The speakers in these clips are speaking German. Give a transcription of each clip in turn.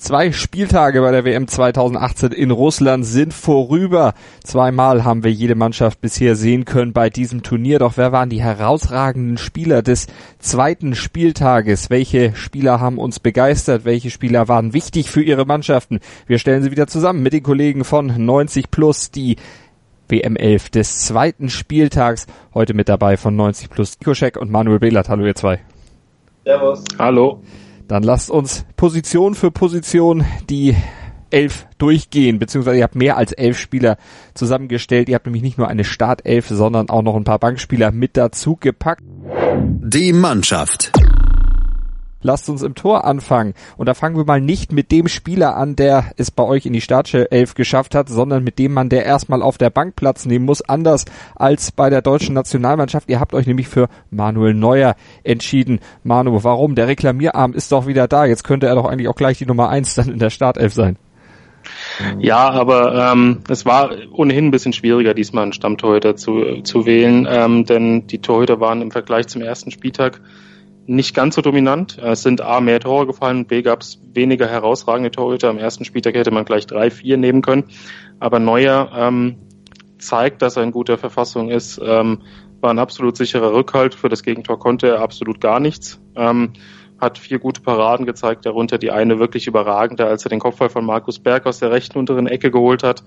Zwei Spieltage bei der WM 2018 in Russland sind vorüber. Zweimal haben wir jede Mannschaft bisher sehen können bei diesem Turnier. Doch wer waren die herausragenden Spieler des zweiten Spieltages? Welche Spieler haben uns begeistert? Welche Spieler waren wichtig für ihre Mannschaften? Wir stellen sie wieder zusammen mit den Kollegen von 90 Plus, die WM 11 des zweiten Spieltags. Heute mit dabei von 90 Plus Koschek und Manuel Behlert. Hallo ihr zwei. Servus. Hallo. Dann lasst uns Position für Position die elf durchgehen, beziehungsweise ihr habt mehr als elf Spieler zusammengestellt. Ihr habt nämlich nicht nur eine Startelf, sondern auch noch ein paar Bankspieler mit dazu gepackt. Die Mannschaft. Lasst uns im Tor anfangen. Und da fangen wir mal nicht mit dem Spieler an, der es bei euch in die Startelf geschafft hat, sondern mit dem Mann, der erstmal auf der Bank Platz nehmen muss. Anders als bei der deutschen Nationalmannschaft. Ihr habt euch nämlich für Manuel Neuer entschieden. Manu, warum? Der Reklamierarm ist doch wieder da. Jetzt könnte er doch eigentlich auch gleich die Nummer eins dann in der Startelf sein. Ja, aber ähm, es war ohnehin ein bisschen schwieriger, diesmal einen Stammtorhüter zu, zu wählen, ähm, denn die Torhüter waren im Vergleich zum ersten Spieltag nicht ganz so dominant. Es sind A, mehr Tore gefallen, B, gab es weniger herausragende Torhüter. Am ersten Spieltag hätte man gleich drei, vier nehmen können. Aber Neuer ähm, zeigt, dass er in guter Verfassung ist, ähm, war ein absolut sicherer Rückhalt. Für das Gegentor konnte er absolut gar nichts. Ähm, hat vier gute Paraden gezeigt, darunter die eine wirklich überragende, als er den Kopfball von Markus Berg aus der rechten unteren Ecke geholt hat.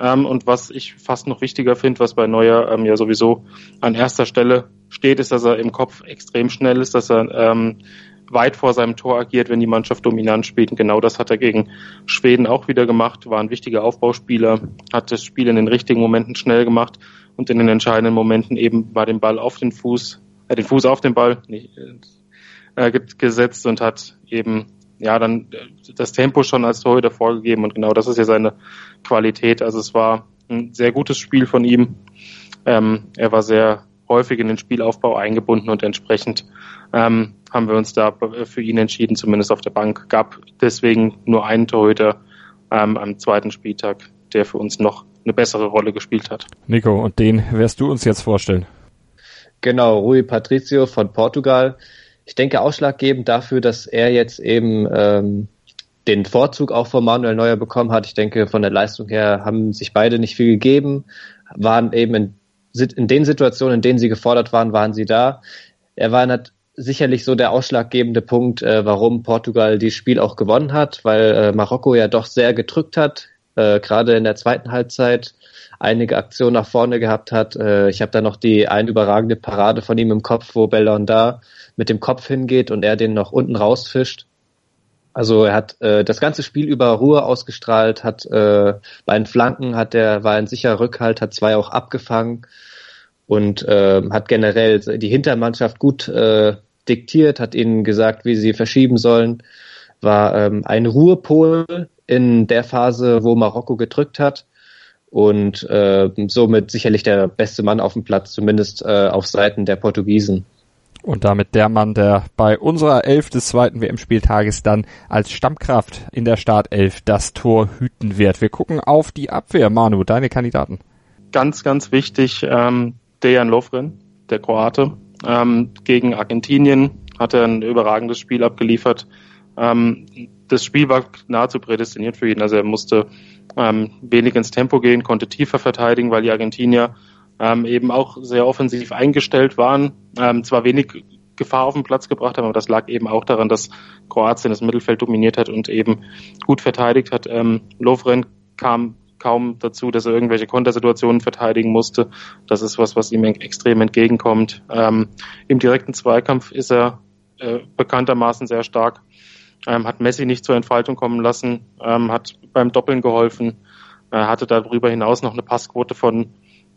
Ähm, und was ich fast noch wichtiger finde, was bei Neuer ähm, ja sowieso an erster Stelle steht, ist, dass er im Kopf extrem schnell ist, dass er ähm, weit vor seinem Tor agiert, wenn die Mannschaft dominant spielt. Und genau das hat er gegen Schweden auch wieder gemacht, war ein wichtiger Aufbauspieler, hat das Spiel in den richtigen Momenten schnell gemacht und in den entscheidenden Momenten eben bei dem Ball auf den Fuß, äh, den Fuß auf den Ball nicht, äh, gesetzt und hat eben ja dann das Tempo schon als Torhüter vorgegeben und genau das ist ja seine Qualität. Also es war ein sehr gutes Spiel von ihm. Ähm, er war sehr häufig in den Spielaufbau eingebunden und entsprechend ähm, haben wir uns da für ihn entschieden, zumindest auf der Bank. Gab deswegen nur einen Torhüter ähm, am zweiten Spieltag, der für uns noch eine bessere Rolle gespielt hat. Nico, und den wirst du uns jetzt vorstellen. Genau, Rui Patricio von Portugal. Ich denke ausschlaggebend dafür, dass er jetzt eben ähm, den Vorzug auch von Manuel Neuer bekommen hat. Ich denke, von der Leistung her haben sich beide nicht viel gegeben, waren eben in in den Situationen, in denen sie gefordert waren, waren sie da. Er war nicht sicherlich so der ausschlaggebende Punkt, äh, warum Portugal dieses Spiel auch gewonnen hat, weil äh, Marokko ja doch sehr gedrückt hat, äh, gerade in der zweiten Halbzeit einige Aktionen nach vorne gehabt hat. Äh, ich habe da noch die ein überragende Parade von ihm im Kopf, wo Bellon da mit dem Kopf hingeht und er den noch unten rausfischt. Also er hat äh, das ganze Spiel über Ruhe ausgestrahlt, hat äh, bei den Flanken hat er war ein sicherer Rückhalt, hat zwei auch abgefangen und äh, hat generell die Hintermannschaft gut äh, diktiert, hat ihnen gesagt, wie sie verschieben sollen, war ähm, ein Ruhepol in der Phase, wo Marokko gedrückt hat und äh, somit sicherlich der beste Mann auf dem Platz, zumindest äh, auf Seiten der Portugiesen. Und damit der Mann, der bei unserer Elf des zweiten WM-Spieltages dann als Stammkraft in der Startelf das Tor hüten wird. Wir gucken auf die Abwehr. Manu, deine Kandidaten. Ganz, ganz wichtig, ähm, Dejan Lovren, der Kroate. Ähm, gegen Argentinien hat er ein überragendes Spiel abgeliefert. Ähm, das Spiel war nahezu prädestiniert für ihn. Also er musste ähm, wenig ins Tempo gehen, konnte tiefer verteidigen, weil die Argentinier ähm, eben auch sehr offensiv eingestellt waren, ähm, zwar wenig Gefahr auf den Platz gebracht haben, aber das lag eben auch daran, dass Kroatien das Mittelfeld dominiert hat und eben gut verteidigt hat. Ähm, Lovren kam kaum dazu, dass er irgendwelche Kontersituationen verteidigen musste. Das ist was, was ihm extrem entgegenkommt. Ähm, Im direkten Zweikampf ist er äh, bekanntermaßen sehr stark, ähm, hat Messi nicht zur Entfaltung kommen lassen, ähm, hat beim Doppeln geholfen, äh, hatte darüber hinaus noch eine Passquote von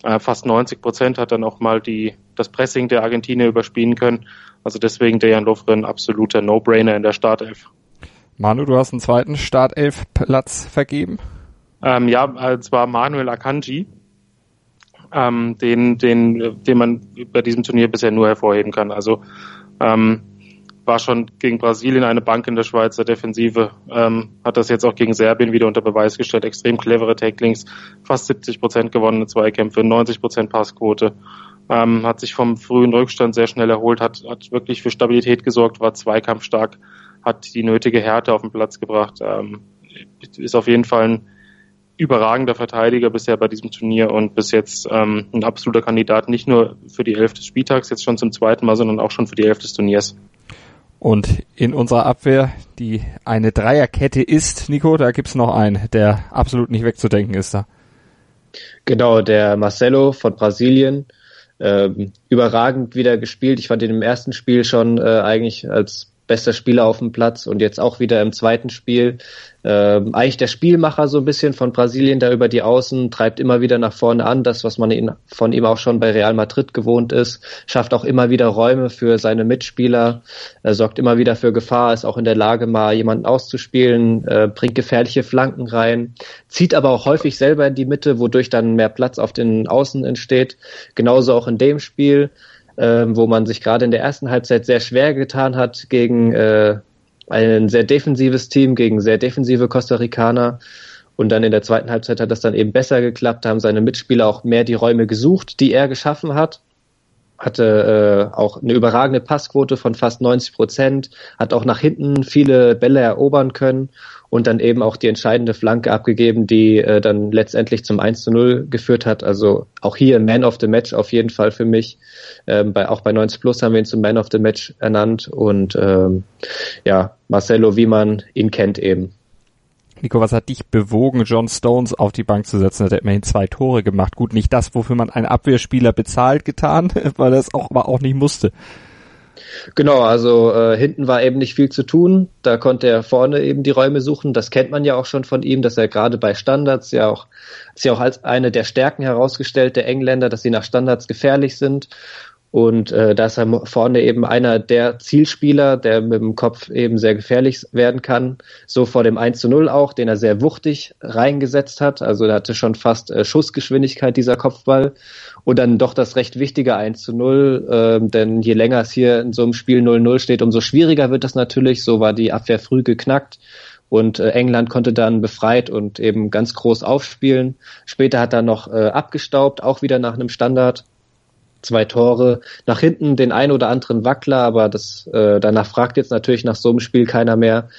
äh, fast 90 Prozent hat dann auch mal die, das Pressing der Argentinier überspielen können. Also deswegen Dejan Lovren absoluter No-Brainer in der Startelf. Manu, du hast einen zweiten Startelf-Platz vergeben? Ähm, ja, es war Manuel Akanji, ähm, den, den, den man bei diesem Turnier bisher nur hervorheben kann. Also ähm, war schon gegen Brasilien eine Bank in der Schweizer Defensive, ähm, hat das jetzt auch gegen Serbien wieder unter Beweis gestellt. Extrem clevere Tacklings, fast 70 Prozent gewonnene Zweikämpfe, 90 Prozent Passquote. Ähm, hat sich vom frühen Rückstand sehr schnell erholt, hat, hat wirklich für Stabilität gesorgt, war zweikampfstark, hat die nötige Härte auf den Platz gebracht. Ähm, ist auf jeden Fall ein überragender Verteidiger bisher bei diesem Turnier und bis jetzt ähm, ein absoluter Kandidat nicht nur für die Elf des Spieltags, jetzt schon zum zweiten Mal, sondern auch schon für die Elf des Turniers. Und in unserer Abwehr, die eine Dreierkette ist, Nico, da gibt's noch einen, der absolut nicht wegzudenken ist da. Genau, der Marcelo von Brasilien. Ähm, überragend wieder gespielt. Ich fand ihn im ersten Spiel schon äh, eigentlich als bester Spieler auf dem Platz und jetzt auch wieder im zweiten Spiel. Ähm, eigentlich der Spielmacher so ein bisschen von Brasilien da über die Außen, treibt immer wieder nach vorne an, das, was man ihn, von ihm auch schon bei Real Madrid gewohnt ist, schafft auch immer wieder Räume für seine Mitspieler, er sorgt immer wieder für Gefahr, ist auch in der Lage, mal jemanden auszuspielen, äh, bringt gefährliche Flanken rein, zieht aber auch häufig selber in die Mitte, wodurch dann mehr Platz auf den Außen entsteht. Genauso auch in dem Spiel ähm, wo man sich gerade in der ersten Halbzeit sehr schwer getan hat gegen äh, ein sehr defensives Team, gegen sehr defensive Costa Ricaner. Und dann in der zweiten Halbzeit hat das dann eben besser geklappt, haben seine Mitspieler auch mehr die Räume gesucht, die er geschaffen hat. Hatte äh, auch eine überragende Passquote von fast 90 Prozent, hat auch nach hinten viele Bälle erobern können und dann eben auch die entscheidende Flanke abgegeben, die äh, dann letztendlich zum 1 zu 0 geführt hat. Also auch hier Man of the Match auf jeden Fall für mich. Ähm, bei, auch bei 90 Plus haben wir ihn zum Man of the Match ernannt und ähm, ja, Marcelo, wie man ihn kennt eben. Nico, was hat dich bewogen, John Stones auf die Bank zu setzen? Er hat immerhin zwei Tore gemacht. Gut, nicht das, wofür man einen Abwehrspieler bezahlt getan, weil er es auch, aber auch nicht musste. Genau, also äh, hinten war eben nicht viel zu tun. Da konnte er vorne eben die Räume suchen. Das kennt man ja auch schon von ihm, dass er gerade bei Standards ja auch, ist ja auch als eine der Stärken herausgestellt der Engländer, dass sie nach Standards gefährlich sind. Und äh, da ist er vorne eben einer der Zielspieler, der mit dem Kopf eben sehr gefährlich werden kann. So vor dem 1 zu 0 auch, den er sehr wuchtig reingesetzt hat. Also er hatte schon fast äh, Schussgeschwindigkeit, dieser Kopfball. Und dann doch das recht wichtige 1 zu 0, äh, denn je länger es hier in so einem Spiel 0-0 steht, umso schwieriger wird das natürlich. So war die Abwehr früh geknackt. Und äh, England konnte dann befreit und eben ganz groß aufspielen. Später hat er noch äh, abgestaubt, auch wieder nach einem Standard zwei Tore. Nach hinten den ein oder anderen Wackler, aber das äh, danach fragt jetzt natürlich nach so einem Spiel keiner mehr.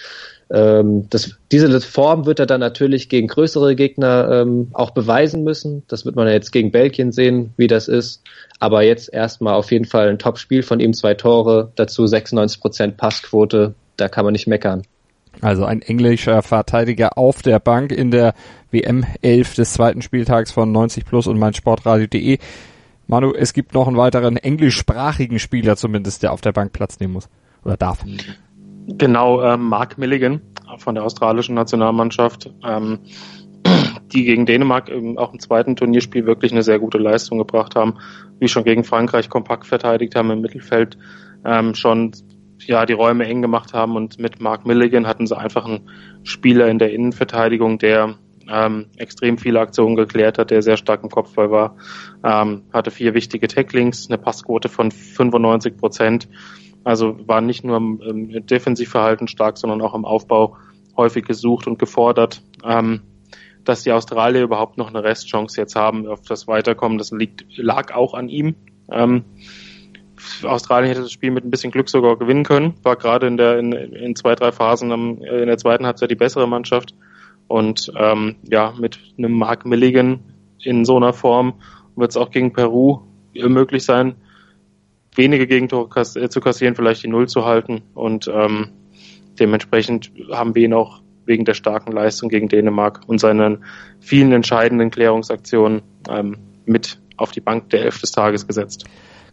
Ähm, das, diese Form wird er dann natürlich gegen größere Gegner ähm, auch beweisen müssen. Das wird man ja jetzt gegen Belgien sehen, wie das ist. Aber jetzt erstmal auf jeden Fall ein Top-Spiel von ihm, zwei Tore, dazu 96 Prozent Passquote. Da kann man nicht meckern. Also ein englischer Verteidiger auf der Bank in der WM 11 des zweiten Spieltags von 90 Plus und meinsportradio.de. Manu, es gibt noch einen weiteren englischsprachigen Spieler zumindest, der auf der Bank Platz nehmen muss oder darf. Genau, ähm, Mark Milligan von der australischen Nationalmannschaft, ähm, die gegen Dänemark ähm, auch im zweiten Turnierspiel wirklich eine sehr gute Leistung gebracht haben, wie schon gegen Frankreich kompakt verteidigt haben im Mittelfeld, ähm, schon ja die Räume eng gemacht haben und mit Mark Milligan hatten sie einfach einen Spieler in der Innenverteidigung, der ähm, extrem viele Aktionen geklärt hat, der sehr stark im Kopfball war, ähm, hatte vier wichtige Tacklings, eine Passquote von 95 Prozent. Also war nicht nur im, im Defensivverhalten stark, sondern auch im Aufbau häufig gesucht und gefordert. Ähm, dass die Australier überhaupt noch eine Restchance jetzt haben auf das Weiterkommen, das liegt, lag auch an ihm. Ähm, Australien hätte das Spiel mit ein bisschen Glück sogar gewinnen können, war gerade in der in, in zwei, drei Phasen am, in der zweiten Halbzeit die bessere Mannschaft. Und ähm, ja, mit einem Mark Milligan in so einer Form wird es auch gegen Peru möglich sein, wenige Gegentore kass äh, zu kassieren, vielleicht die Null zu halten. Und ähm, dementsprechend haben wir ihn auch wegen der starken Leistung gegen Dänemark und seinen vielen entscheidenden Klärungsaktionen ähm, mit auf die Bank der Elf des Tages gesetzt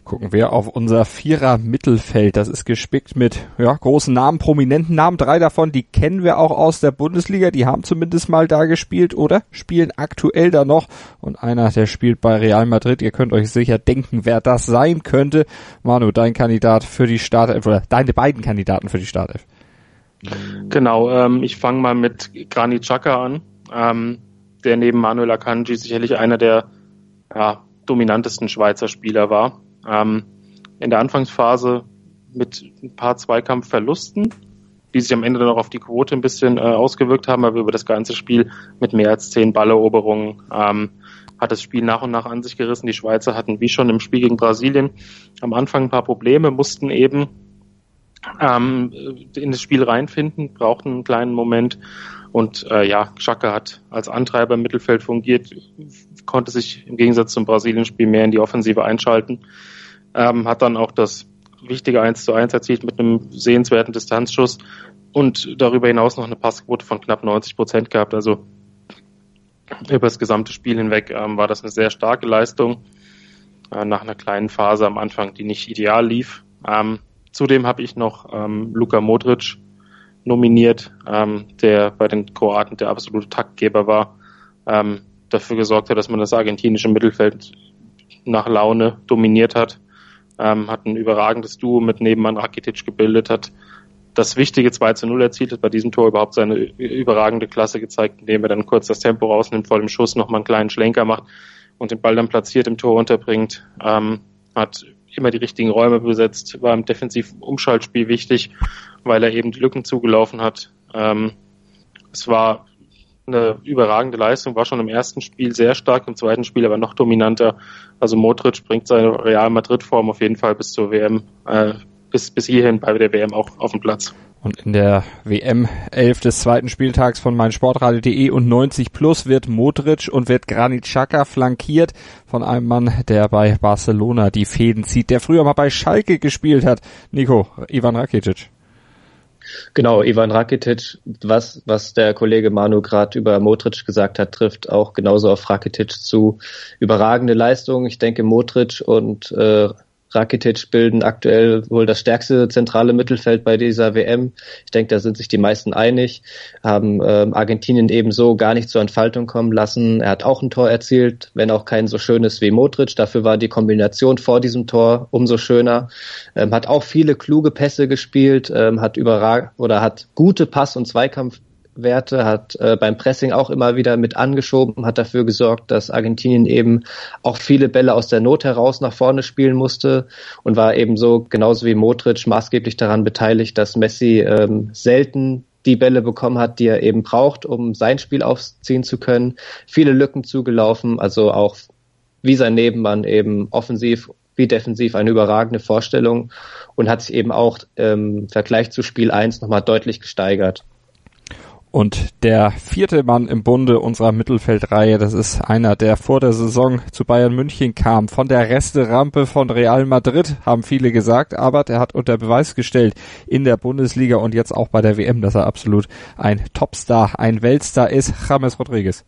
gucken wir auf unser Vierer Mittelfeld. Das ist gespickt mit ja, großen Namen, prominenten Namen. Drei davon, die kennen wir auch aus der Bundesliga. Die haben zumindest mal da gespielt oder spielen aktuell da noch. Und einer, der spielt bei Real Madrid. Ihr könnt euch sicher denken, wer das sein könnte. Manu, dein Kandidat für die Startelf oder deine beiden Kandidaten für die Startelf. Genau, ähm, ich fange mal mit Granit Xhaka an, ähm, der neben Manuel Akanji sicherlich einer der ja, dominantesten Schweizer Spieler war. Ähm, in der Anfangsphase mit ein paar Zweikampfverlusten, die sich am Ende dann auch auf die Quote ein bisschen äh, ausgewirkt haben, aber über das ganze Spiel mit mehr als zehn Balleroberungen ähm, hat das Spiel nach und nach an sich gerissen. Die Schweizer hatten wie schon im Spiel gegen Brasilien am Anfang ein paar Probleme, mussten eben ähm, in das Spiel reinfinden, brauchten einen kleinen Moment. Und äh, ja, Xhaka hat als Antreiber im Mittelfeld fungiert, konnte sich im Gegensatz zum Brasilien-Spiel mehr in die Offensive einschalten, ähm, hat dann auch das wichtige 1 zu 1 erzielt mit einem sehenswerten Distanzschuss und darüber hinaus noch eine Passquote von knapp 90 Prozent gehabt. Also über das gesamte Spiel hinweg ähm, war das eine sehr starke Leistung äh, nach einer kleinen Phase am Anfang, die nicht ideal lief. Ähm, zudem habe ich noch ähm, Luka Modric nominiert, ähm, der bei den Kroaten der absolute Taktgeber war, ähm, dafür gesorgt hat, dass man das argentinische Mittelfeld nach Laune dominiert hat, ähm, hat ein überragendes Duo mit Nebenmann Rakitic gebildet, hat das wichtige 2 zu 0 erzielt hat, bei diesem Tor überhaupt seine überragende Klasse gezeigt, indem er dann kurz das Tempo rausnimmt, vor dem Schuss nochmal einen kleinen Schlenker macht und den Ball dann platziert im Tor unterbringt, ähm, hat immer die richtigen Räume besetzt, war im defensiven Umschaltspiel wichtig, weil er eben die Lücken zugelaufen hat. Ähm, es war eine überragende Leistung, war schon im ersten Spiel sehr stark, im zweiten Spiel aber noch dominanter. Also Modric bringt seine Real Madrid-Form auf jeden Fall bis zur WM äh, bis, bis hierhin bei der WM auch auf dem Platz. Und in der WM 11 des zweiten Spieltags von meinsportradio.de und 90 Plus wird Modric und wird Granit Xhaka flankiert von einem Mann, der bei Barcelona die Fäden zieht, der früher mal bei Schalke gespielt hat. Nico, Ivan Rakitic. Genau, Ivan Rakitic, was, was der Kollege Manu gerade über Modric gesagt hat, trifft auch genauso auf Rakitic zu. Überragende Leistung. Ich denke, Modric und äh, Rakitic bilden aktuell wohl das stärkste zentrale Mittelfeld bei dieser WM. Ich denke, da sind sich die meisten einig. Haben ähm, Argentinien ebenso gar nicht zur Entfaltung kommen lassen. Er hat auch ein Tor erzielt, wenn auch kein so schönes wie Modric. Dafür war die Kombination vor diesem Tor umso schöner. Ähm, hat auch viele kluge Pässe gespielt, ähm, hat überragt oder hat gute Pass- und Zweikampf Werte, hat äh, beim Pressing auch immer wieder mit angeschoben, hat dafür gesorgt, dass Argentinien eben auch viele Bälle aus der Not heraus nach vorne spielen musste und war ebenso genauso wie Modric maßgeblich daran beteiligt, dass Messi ähm, selten die Bälle bekommen hat, die er eben braucht, um sein Spiel aufziehen zu können. Viele Lücken zugelaufen, also auch wie sein Nebenmann eben offensiv wie defensiv eine überragende Vorstellung und hat sich eben auch im Vergleich zu Spiel 1 nochmal deutlich gesteigert. Und der vierte Mann im Bunde unserer Mittelfeldreihe, das ist einer, der vor der Saison zu Bayern München kam, von der Resterampe von Real Madrid, haben viele gesagt, aber der hat unter Beweis gestellt in der Bundesliga und jetzt auch bei der WM, dass er absolut ein Topstar, ein Weltstar ist, James Rodriguez.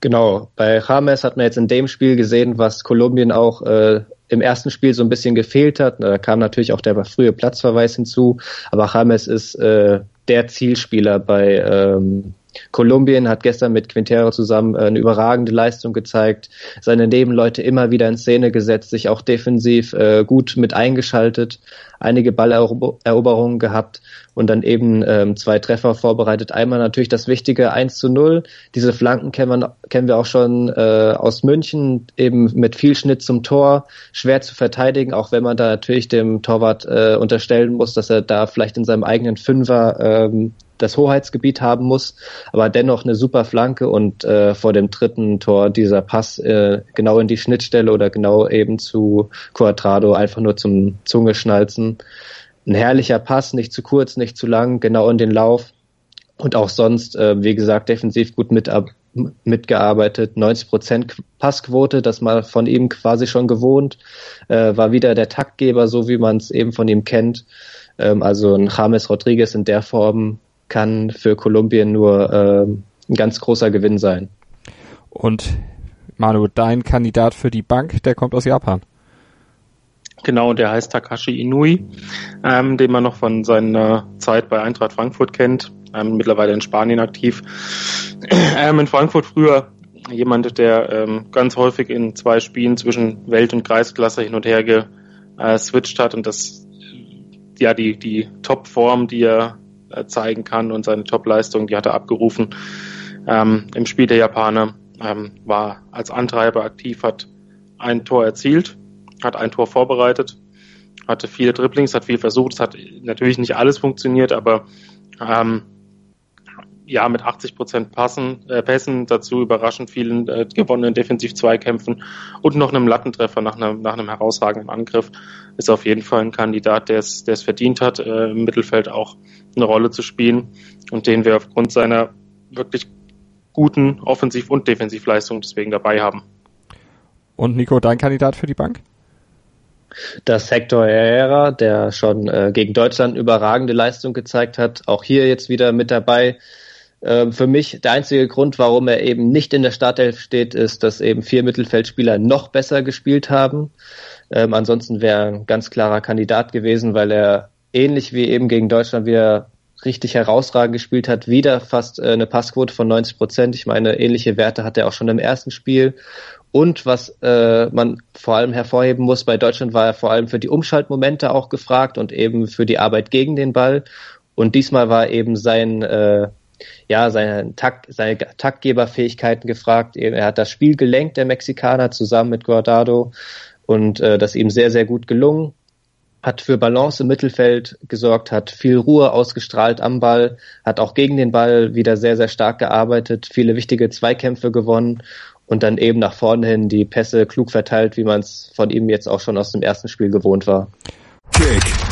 Genau, bei James hat man jetzt in dem Spiel gesehen, was Kolumbien auch äh, im ersten Spiel so ein bisschen gefehlt hat. Da kam natürlich auch der frühe Platzverweis hinzu, aber James ist äh, der Zielspieler bei ähm, Kolumbien hat gestern mit Quintero zusammen eine überragende Leistung gezeigt, seine Nebenleute immer wieder in Szene gesetzt, sich auch defensiv äh, gut mit eingeschaltet, einige Balleroberungen gehabt und dann eben ähm, zwei Treffer vorbereitet. Einmal natürlich das wichtige 1 zu 0. Diese Flanken kennen wir, kennen wir auch schon äh, aus München, eben mit viel Schnitt zum Tor, schwer zu verteidigen, auch wenn man da natürlich dem Torwart äh, unterstellen muss, dass er da vielleicht in seinem eigenen Fünfer ähm, das Hoheitsgebiet haben muss, aber dennoch eine super Flanke und äh, vor dem dritten Tor dieser Pass äh, genau in die Schnittstelle oder genau eben zu Quadrado einfach nur zum Zungeschnalzen. Ein herrlicher Pass, nicht zu kurz, nicht zu lang, genau in den Lauf und auch sonst, äh, wie gesagt, defensiv gut mit, mitgearbeitet. 90 Prozent Passquote, das mal von ihm quasi schon gewohnt, äh, war wieder der Taktgeber, so wie man es eben von ihm kennt. Ähm, also ein James Rodriguez in der Form kann für Kolumbien nur äh, ein ganz großer Gewinn sein. Und Manu, dein Kandidat für die Bank, der kommt aus Japan. Genau, der heißt Takashi Inui, ähm, den man noch von seiner Zeit bei Eintracht Frankfurt kennt, ähm, mittlerweile in Spanien aktiv. Ähm, in Frankfurt früher jemand, der ähm, ganz häufig in zwei Spielen zwischen Welt- und Kreisklasse hin und her geswitcht hat und das ja die die Topform, die er äh, zeigen kann und seine Topleistung, die hat er abgerufen ähm, im Spiel der Japaner, ähm, war als Antreiber aktiv, hat ein Tor erzielt, hat ein Tor vorbereitet hatte viele Dribblings, hat viel versucht. Es hat natürlich nicht alles funktioniert, aber ähm, ja, mit 80 Prozent Passen, äh, Pässen, dazu überraschend vielen äh, gewonnenen Defensiv-Zweikämpfen und noch einem Lattentreffer nach einem, nach einem herausragenden Angriff, ist auf jeden Fall ein Kandidat, der es, der es verdient hat, äh, im Mittelfeld auch eine Rolle zu spielen und den wir aufgrund seiner wirklich guten Offensiv- und Defensivleistung deswegen dabei haben. Und Nico, dein Kandidat für die Bank? Das Hector Herrera, der schon äh, gegen Deutschland überragende Leistung gezeigt hat, auch hier jetzt wieder mit dabei. Ähm, für mich der einzige Grund, warum er eben nicht in der Startelf steht, ist, dass eben vier Mittelfeldspieler noch besser gespielt haben. Ähm, ansonsten wäre er ein ganz klarer Kandidat gewesen, weil er ähnlich wie eben gegen Deutschland wieder richtig herausragend gespielt hat, wieder fast äh, eine Passquote von 90 Prozent. Ich meine, ähnliche Werte hat er auch schon im ersten Spiel. Und was äh, man vor allem hervorheben muss, bei Deutschland war er vor allem für die Umschaltmomente auch gefragt und eben für die Arbeit gegen den Ball. Und diesmal war eben sein äh, ja, seine, Takt, seine Taktgeberfähigkeiten gefragt. Er hat das Spiel gelenkt, der Mexikaner, zusammen mit Guardado und äh, das ihm sehr, sehr gut gelungen. Hat für Balance im Mittelfeld gesorgt, hat viel Ruhe ausgestrahlt am Ball, hat auch gegen den Ball wieder sehr, sehr stark gearbeitet, viele wichtige Zweikämpfe gewonnen und dann eben nach vorne hin die Pässe klug verteilt, wie man es von ihm jetzt auch schon aus dem ersten Spiel gewohnt war. Kick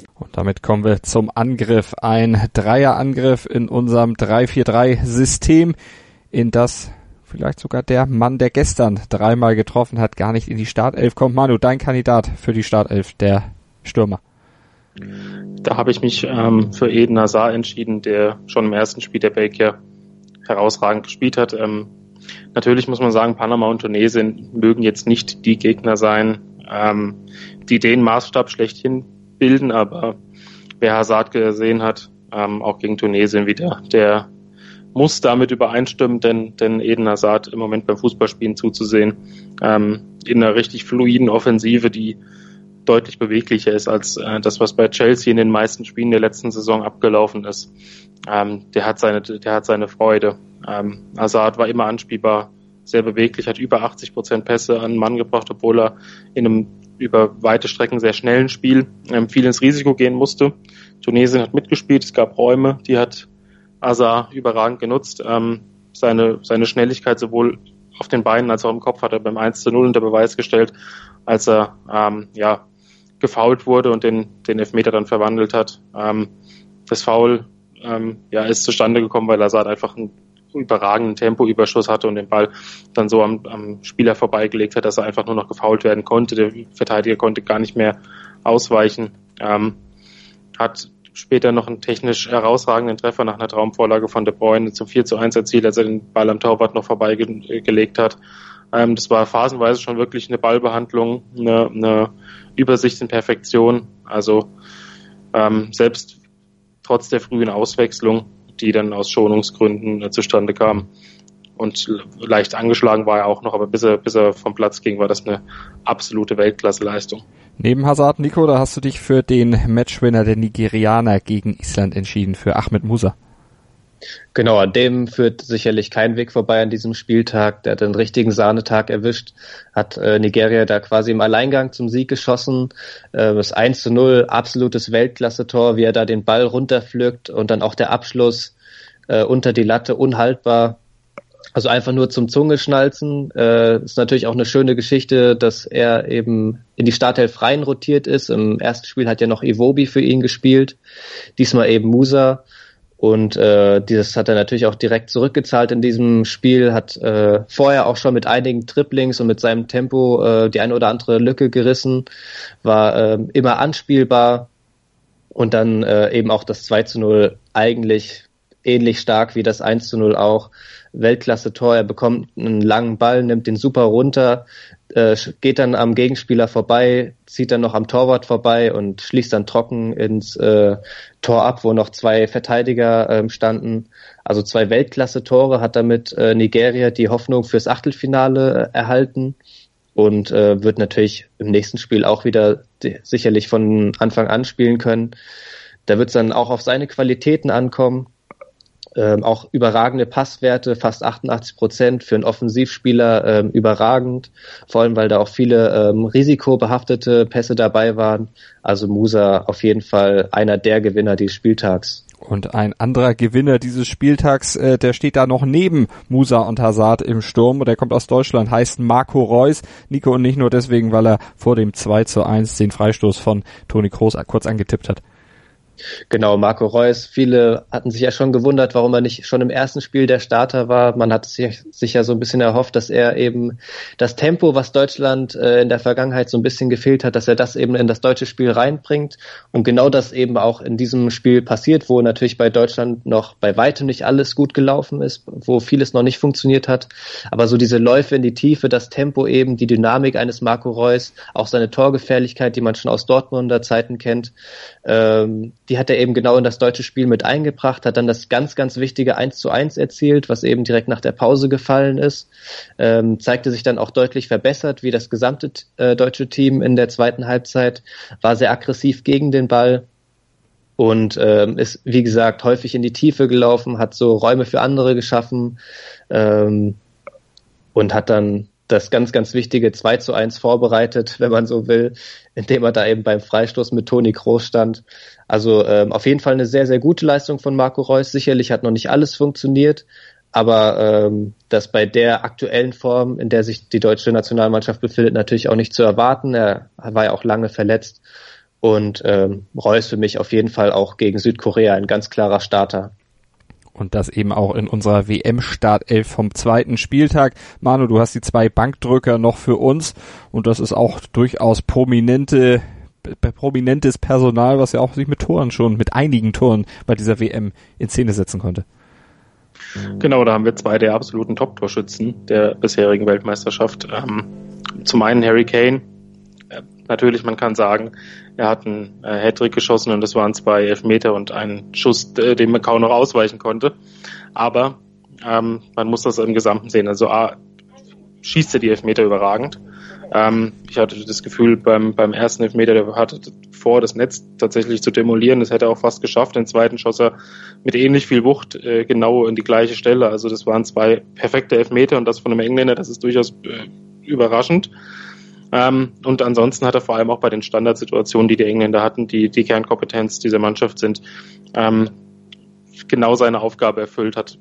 Damit kommen wir zum Angriff. Ein Dreierangriff in unserem 3-4-3-System, in das vielleicht sogar der Mann, der gestern dreimal getroffen hat, gar nicht in die Startelf kommt. Manu, dein Kandidat für die Startelf, der Stürmer. Da habe ich mich ähm, für Eden Hazard entschieden, der schon im ersten Spiel der Belgier herausragend gespielt hat. Ähm, natürlich muss man sagen, Panama und Tunesien mögen jetzt nicht die Gegner sein, ähm, die den Maßstab schlechthin bilden, aber wer Hazard gesehen hat, ähm, auch gegen Tunesien wieder, der muss damit übereinstimmen, denn, denn Eden Hazard im Moment beim Fußballspielen zuzusehen, ähm, in einer richtig fluiden Offensive, die deutlich beweglicher ist als äh, das, was bei Chelsea in den meisten Spielen der letzten Saison abgelaufen ist. Ähm, der hat seine, der hat seine Freude. Ähm, Hazard war immer anspielbar, sehr beweglich, hat über 80 Prozent Pässe an den Mann gebracht, obwohl er in einem über weite Strecken sehr schnellen Spiel ähm, viel ins Risiko gehen musste. Tunesien hat mitgespielt, es gab Räume, die hat Azar überragend genutzt. Ähm, seine, seine Schnelligkeit sowohl auf den Beinen als auch im Kopf hat er beim 1 zu 0 unter Beweis gestellt, als er ähm, ja, gefault wurde und den, den Elfmeter dann verwandelt hat. Ähm, das Foul ähm, ja, ist zustande gekommen, weil Azad einfach ein überragenden Tempoüberschuss hatte und den Ball dann so am, am Spieler vorbeigelegt hat, dass er einfach nur noch gefault werden konnte. Der Verteidiger konnte gar nicht mehr ausweichen. Ähm, hat später noch einen technisch herausragenden Treffer nach einer Traumvorlage von De Bruyne zum 4 zu 1 erzielt, als er den Ball am Torwart noch vorbeigelegt hat. Ähm, das war phasenweise schon wirklich eine Ballbehandlung, eine, eine Übersicht in Perfektion. Also ähm, selbst trotz der frühen Auswechslung die dann aus Schonungsgründen äh, zustande kam. Und leicht angeschlagen war er auch noch, aber bis er, bis er vom Platz ging, war das eine absolute Weltklasseleistung. Neben Hazard, Nico, da hast du dich für den Matchwinner der Nigerianer gegen Island entschieden, für Ahmed Musa. Genau, an dem führt sicherlich kein Weg vorbei an diesem Spieltag. Der hat einen richtigen Sahnetag erwischt, hat äh, Nigeria da quasi im Alleingang zum Sieg geschossen. Äh, das 1 zu 0, absolutes Weltklasse-Tor, wie er da den Ball runterpflückt und dann auch der Abschluss äh, unter die Latte, unhaltbar. Also einfach nur zum Zungeschnalzen. Äh, ist natürlich auch eine schöne Geschichte, dass er eben in die Startelf rein rotiert ist. Im ersten Spiel hat ja noch Iwobi für ihn gespielt, diesmal eben Musa. Und äh, dieses hat er natürlich auch direkt zurückgezahlt in diesem Spiel, hat äh, vorher auch schon mit einigen Triplings und mit seinem Tempo äh, die eine oder andere Lücke gerissen, war äh, immer anspielbar. Und dann äh, eben auch das 2 zu 0 eigentlich ähnlich stark wie das 1 zu 0 auch. Weltklasse-Tor, er bekommt einen langen Ball, nimmt den super runter, äh, geht dann am Gegenspieler vorbei, zieht dann noch am Torwart vorbei und schließt dann trocken ins äh, Tor ab, wo noch zwei Verteidiger ähm, standen. Also zwei Weltklasse-Tore hat damit äh, Nigeria die Hoffnung fürs Achtelfinale äh, erhalten und äh, wird natürlich im nächsten Spiel auch wieder sicherlich von Anfang an spielen können. Da wird es dann auch auf seine Qualitäten ankommen. Ähm, auch überragende Passwerte, fast 88 Prozent für einen Offensivspieler ähm, überragend, vor allem weil da auch viele ähm, risikobehaftete Pässe dabei waren. Also Musa auf jeden Fall einer der Gewinner dieses Spieltags. Und ein anderer Gewinner dieses Spieltags, äh, der steht da noch neben Musa und Hazard im Sturm. Der kommt aus Deutschland, heißt Marco Reus. Nico und nicht nur deswegen, weil er vor dem 2 zu 1 den Freistoß von Toni Kroos kurz angetippt hat. Genau, Marco Reus. Viele hatten sich ja schon gewundert, warum er nicht schon im ersten Spiel der Starter war. Man hat sich, sich ja so ein bisschen erhofft, dass er eben das Tempo, was Deutschland äh, in der Vergangenheit so ein bisschen gefehlt hat, dass er das eben in das deutsche Spiel reinbringt. Und genau das eben auch in diesem Spiel passiert, wo natürlich bei Deutschland noch bei weitem nicht alles gut gelaufen ist, wo vieles noch nicht funktioniert hat. Aber so diese Läufe in die Tiefe, das Tempo eben, die Dynamik eines Marco Reus, auch seine Torgefährlichkeit, die man schon aus Dortmunder Zeiten kennt, ähm, die hat er eben genau in das deutsche Spiel mit eingebracht, hat dann das ganz, ganz wichtige 1 zu 1 erzielt, was eben direkt nach der Pause gefallen ist, ähm, zeigte sich dann auch deutlich verbessert, wie das gesamte äh, deutsche Team in der zweiten Halbzeit, war sehr aggressiv gegen den Ball und ähm, ist, wie gesagt, häufig in die Tiefe gelaufen, hat so Räume für andere geschaffen ähm, und hat dann das ganz, ganz wichtige 2 zu 1 vorbereitet, wenn man so will, indem er da eben beim Freistoß mit Toni Kroos stand. Also ähm, auf jeden Fall eine sehr, sehr gute Leistung von Marco Reus. Sicherlich hat noch nicht alles funktioniert, aber ähm, das bei der aktuellen Form, in der sich die deutsche Nationalmannschaft befindet, natürlich auch nicht zu erwarten. Er war ja auch lange verletzt. Und ähm, Reus für mich auf jeden Fall auch gegen Südkorea ein ganz klarer Starter. Und das eben auch in unserer WM-Startelf vom zweiten Spieltag. Manu, du hast die zwei Bankdrücker noch für uns und das ist auch durchaus prominente prominentes Personal, was ja auch sich mit Toren schon, mit einigen Toren bei dieser WM in Szene setzen konnte. Genau, da haben wir zwei der absoluten Top-Torschützen der bisherigen Weltmeisterschaft. Ähm, zum einen Harry Kane. Äh, natürlich, man kann sagen, er hat einen äh, Hattrick geschossen und das waren zwei Elfmeter und ein Schuss, äh, den man kaum noch ausweichen konnte. Aber ähm, man muss das im Gesamten sehen. Also A, schießt er die Elfmeter überragend. Ähm, ich hatte das Gefühl, beim, beim ersten Elfmeter, der hatte vor, das Netz tatsächlich zu demolieren. Das hätte er auch fast geschafft. Den zweiten schoss er mit ähnlich viel Wucht äh, genau in die gleiche Stelle. Also das waren zwei perfekte Elfmeter und das von einem Engländer, das ist durchaus äh, überraschend. Ähm, und ansonsten hat er vor allem auch bei den Standardsituationen, die die Engländer hatten, die die Kernkompetenz dieser Mannschaft sind, ähm, genau seine Aufgabe erfüllt, hat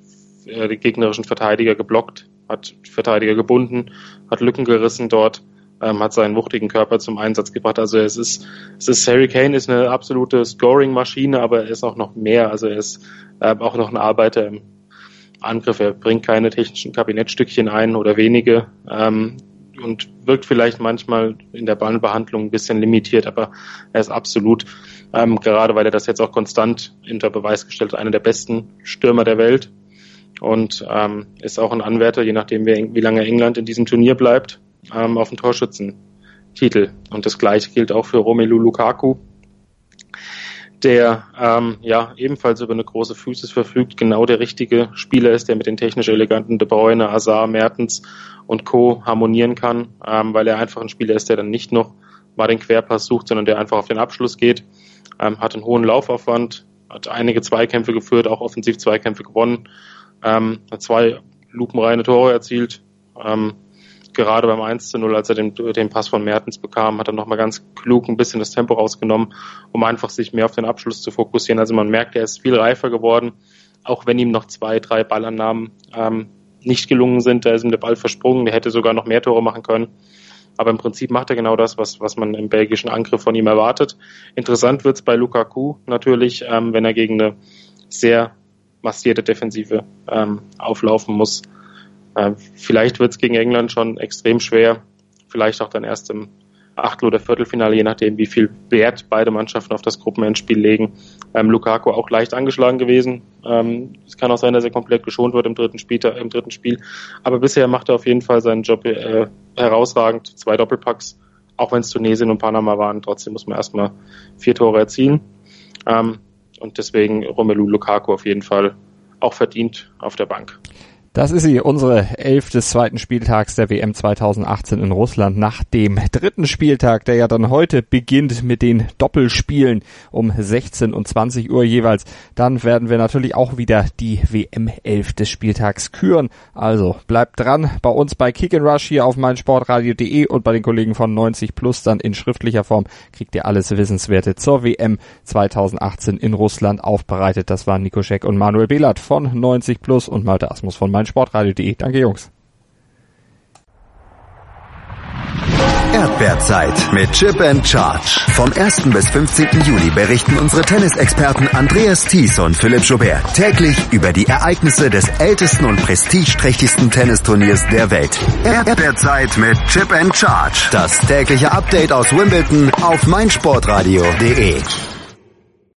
äh, die gegnerischen Verteidiger geblockt, hat Verteidiger gebunden, hat Lücken gerissen dort, ähm, hat seinen wuchtigen Körper zum Einsatz gebracht. Also es ist, es ist Harry Kane ist eine absolute Scoring-Maschine, aber er ist auch noch mehr. Also er ist äh, auch noch ein Arbeiter im Angriff. Er bringt keine technischen Kabinettstückchen ein oder wenige. Ähm, und wirkt vielleicht manchmal in der Ballbehandlung ein bisschen limitiert, aber er ist absolut, ähm, gerade weil er das jetzt auch konstant unter Beweis gestellt hat, einer der besten Stürmer der Welt und ähm, ist auch ein Anwärter, je nachdem wie, wie lange England in diesem Turnier bleibt, ähm, auf dem Torschützentitel. Und das gleiche gilt auch für Romelu Lukaku, der ähm, ja ebenfalls über eine große Physis verfügt, genau der richtige Spieler ist, der mit den technisch eleganten De Bruyne, Azar, Mertens und Co. harmonieren kann, ähm, weil er einfach ein Spieler ist, der dann nicht noch mal den Querpass sucht, sondern der einfach auf den Abschluss geht, ähm, hat einen hohen Laufaufwand, hat einige Zweikämpfe geführt, auch offensiv Zweikämpfe gewonnen, ähm, hat zwei lupenreine Tore erzielt, ähm, gerade beim 1 zu 0, als er den, den Pass von Mertens bekam, hat er nochmal ganz klug ein bisschen das Tempo rausgenommen, um einfach sich mehr auf den Abschluss zu fokussieren. Also man merkt, er ist viel reifer geworden, auch wenn ihm noch zwei, drei Ballannahmen ähm, nicht gelungen sind. Da ist ihm der Ball versprungen, der hätte sogar noch mehr Tore machen können. Aber im Prinzip macht er genau das, was, was man im belgischen Angriff von ihm erwartet. Interessant wird's bei Lukaku natürlich, ähm, wenn er gegen eine sehr massierte Defensive ähm, auflaufen muss. Äh, vielleicht wird es gegen England schon extrem schwer, vielleicht auch dann erst im Achtel- oder Viertelfinale, je nachdem, wie viel Wert beide Mannschaften auf das Gruppenendspiel legen. Ähm, Lukaku auch leicht angeschlagen gewesen. Ähm, es kann auch sein, dass er komplett geschont wird im dritten Spiel. Im dritten Spiel. Aber bisher macht er auf jeden Fall seinen Job äh, herausragend. Zwei Doppelpacks, auch wenn es Tunesien und Panama waren. Trotzdem muss man erstmal vier Tore erzielen. Ähm, und deswegen Romelu Lukaku auf jeden Fall auch verdient auf der Bank. Das ist sie, unsere Elf des zweiten Spieltags der WM 2018 in Russland nach dem dritten Spieltag, der ja dann heute beginnt mit den Doppelspielen um 16 und 20 Uhr jeweils. Dann werden wir natürlich auch wieder die WM 11 des Spieltags küren. Also bleibt dran bei uns bei Kick and Rush hier auf meinsportradio.de und bei den Kollegen von 90 Plus dann in schriftlicher Form kriegt ihr alles Wissenswerte zur WM 2018 in Russland aufbereitet. Das waren Nico Scheck und Manuel Behlert von 90 Plus und Malte Asmus von meinsportradio.de. Danke Jungs. Erdbeerzeit mit Chip and Charge. Vom 1. bis 15. Juli berichten unsere Tennisexperten Andreas Thies und Philipp Joubert täglich über die Ereignisse des ältesten und prestigeträchtigsten Tennisturniers der Welt. Erdbeerzeit mit Chip and Charge. Das tägliche Update aus Wimbledon auf meinsportradio.de.